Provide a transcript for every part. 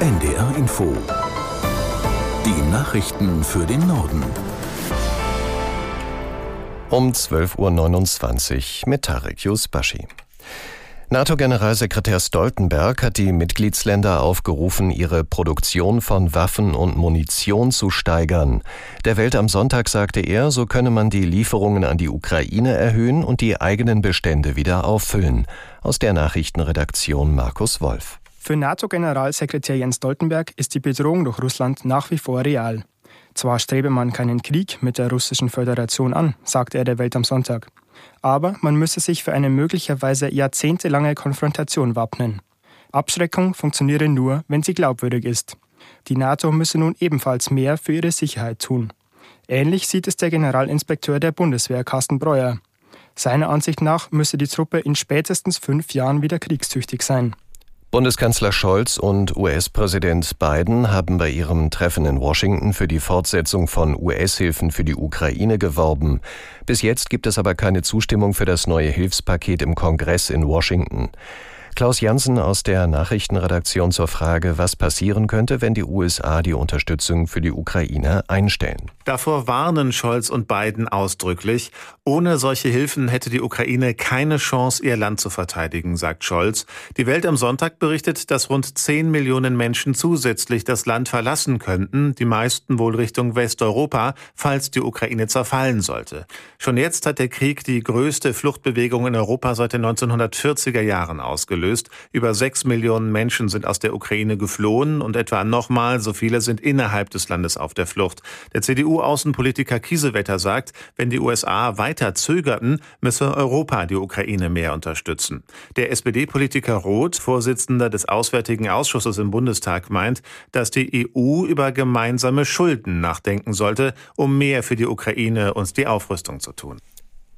NDR Info. Die Nachrichten für den Norden. Um 12.29 Uhr mit Tarek Yusbashi. NATO-Generalsekretär Stoltenberg hat die Mitgliedsländer aufgerufen, ihre Produktion von Waffen und Munition zu steigern. Der Welt am Sonntag sagte er, so könne man die Lieferungen an die Ukraine erhöhen und die eigenen Bestände wieder auffüllen. Aus der Nachrichtenredaktion Markus Wolf. Für NATO-Generalsekretär Jens Stoltenberg ist die Bedrohung durch Russland nach wie vor real. Zwar strebe man keinen Krieg mit der Russischen Föderation an, sagte er der Welt am Sonntag aber man müsse sich für eine möglicherweise jahrzehntelange Konfrontation wappnen. Abschreckung funktioniere nur, wenn sie glaubwürdig ist. Die NATO müsse nun ebenfalls mehr für ihre Sicherheit tun. Ähnlich sieht es der Generalinspekteur der Bundeswehr Carsten Breuer. Seiner Ansicht nach müsse die Truppe in spätestens fünf Jahren wieder kriegstüchtig sein. Bundeskanzler Scholz und US-Präsident Biden haben bei ihrem Treffen in Washington für die Fortsetzung von US-Hilfen für die Ukraine geworben. Bis jetzt gibt es aber keine Zustimmung für das neue Hilfspaket im Kongress in Washington. Klaus Janssen aus der Nachrichtenredaktion zur Frage, was passieren könnte, wenn die USA die Unterstützung für die Ukraine einstellen. Davor warnen Scholz und Biden ausdrücklich. Ohne solche Hilfen hätte die Ukraine keine Chance, ihr Land zu verteidigen, sagt Scholz. Die Welt am Sonntag berichtet, dass rund 10 Millionen Menschen zusätzlich das Land verlassen könnten, die meisten wohl Richtung Westeuropa, falls die Ukraine zerfallen sollte. Schon jetzt hat der Krieg die größte Fluchtbewegung in Europa seit den 1940er Jahren ausgelöst ausgelöst. Über sechs Millionen Menschen sind aus der Ukraine geflohen und etwa nochmal so viele sind innerhalb des Landes auf der Flucht. Der CDU-Außenpolitiker Kiesewetter sagt, wenn die USA weiter zögerten, müsse Europa die Ukraine mehr unterstützen. Der SPD-Politiker Roth, Vorsitzender des Auswärtigen Ausschusses im Bundestag, meint, dass die EU über gemeinsame Schulden nachdenken sollte, um mehr für die Ukraine und die Aufrüstung zu tun.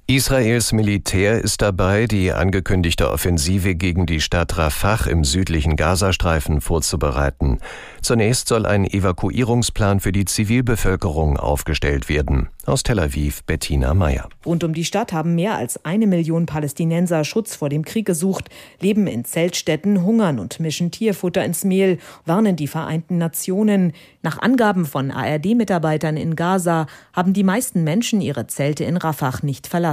Israels Militär ist dabei, die angekündigte Offensive gegen die Stadt Rafah im südlichen Gazastreifen vorzubereiten. Zunächst soll ein Evakuierungsplan für die Zivilbevölkerung aufgestellt werden. Aus Tel Aviv Bettina Meyer. Rund um die Stadt haben mehr als eine Million Palästinenser Schutz vor dem Krieg gesucht, leben in Zeltstätten, hungern und mischen Tierfutter ins Mehl, warnen die Vereinten Nationen. Nach Angaben von ARD-Mitarbeitern in Gaza haben die meisten Menschen ihre Zelte in Rafah nicht verlassen.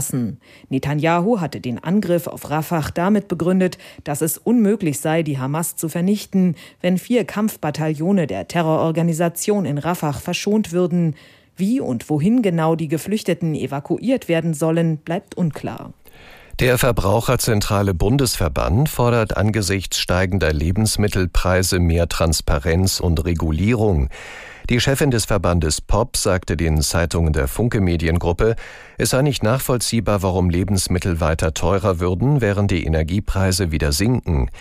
Netanyahu hatte den Angriff auf Rafah damit begründet, dass es unmöglich sei, die Hamas zu vernichten, wenn vier Kampfbataillone der Terrororganisation in Rafah verschont würden. Wie und wohin genau die Geflüchteten evakuiert werden sollen, bleibt unklar. Der Verbraucherzentrale Bundesverband fordert angesichts steigender Lebensmittelpreise mehr Transparenz und Regulierung. Die Chefin des Verbandes POP sagte den Zeitungen der Funke Mediengruppe, es sei nicht nachvollziehbar, warum Lebensmittel weiter teurer würden, während die Energiepreise wieder sinken.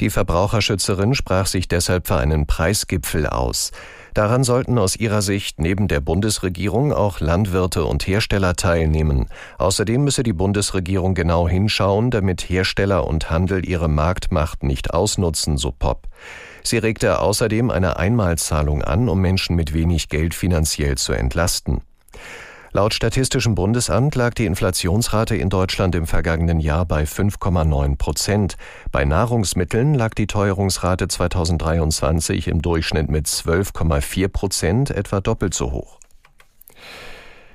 Die Verbraucherschützerin sprach sich deshalb für einen Preisgipfel aus. Daran sollten aus ihrer Sicht neben der Bundesregierung auch Landwirte und Hersteller teilnehmen. Außerdem müsse die Bundesregierung genau hinschauen, damit Hersteller und Handel ihre Marktmacht nicht ausnutzen, so Pop. Sie regte außerdem eine Einmalzahlung an, um Menschen mit wenig Geld finanziell zu entlasten. Laut Statistischem Bundesamt lag die Inflationsrate in Deutschland im vergangenen Jahr bei 5,9 Prozent. Bei Nahrungsmitteln lag die Teuerungsrate 2023 im Durchschnitt mit 12,4 Prozent etwa doppelt so hoch.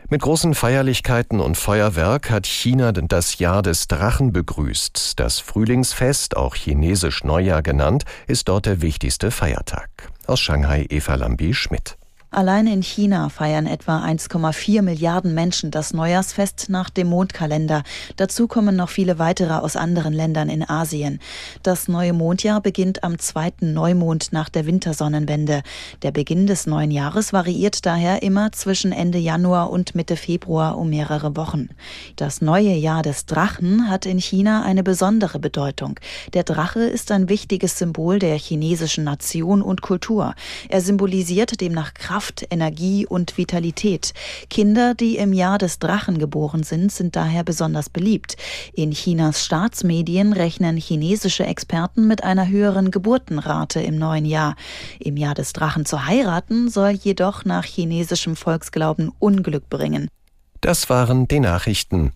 Mit großen Feierlichkeiten und Feuerwerk hat China das Jahr des Drachen begrüßt. Das Frühlingsfest, auch chinesisch Neujahr genannt, ist dort der wichtigste Feiertag. Aus Shanghai Eva Lambi Schmidt. Alleine in China feiern etwa 1,4 Milliarden Menschen das Neujahrsfest nach dem Mondkalender. Dazu kommen noch viele weitere aus anderen Ländern in Asien. Das neue Mondjahr beginnt am zweiten Neumond nach der Wintersonnenwende. Der Beginn des neuen Jahres variiert daher immer zwischen Ende Januar und Mitte Februar um mehrere Wochen. Das neue Jahr des Drachen hat in China eine besondere Bedeutung. Der Drache ist ein wichtiges Symbol der chinesischen Nation und Kultur. Er symbolisiert demnach Kraft Kraft, Energie und Vitalität. Kinder, die im Jahr des Drachen geboren sind, sind daher besonders beliebt. In Chinas Staatsmedien rechnen chinesische Experten mit einer höheren Geburtenrate im neuen Jahr. Im Jahr des Drachen zu heiraten soll jedoch nach chinesischem Volksglauben Unglück bringen. Das waren die Nachrichten.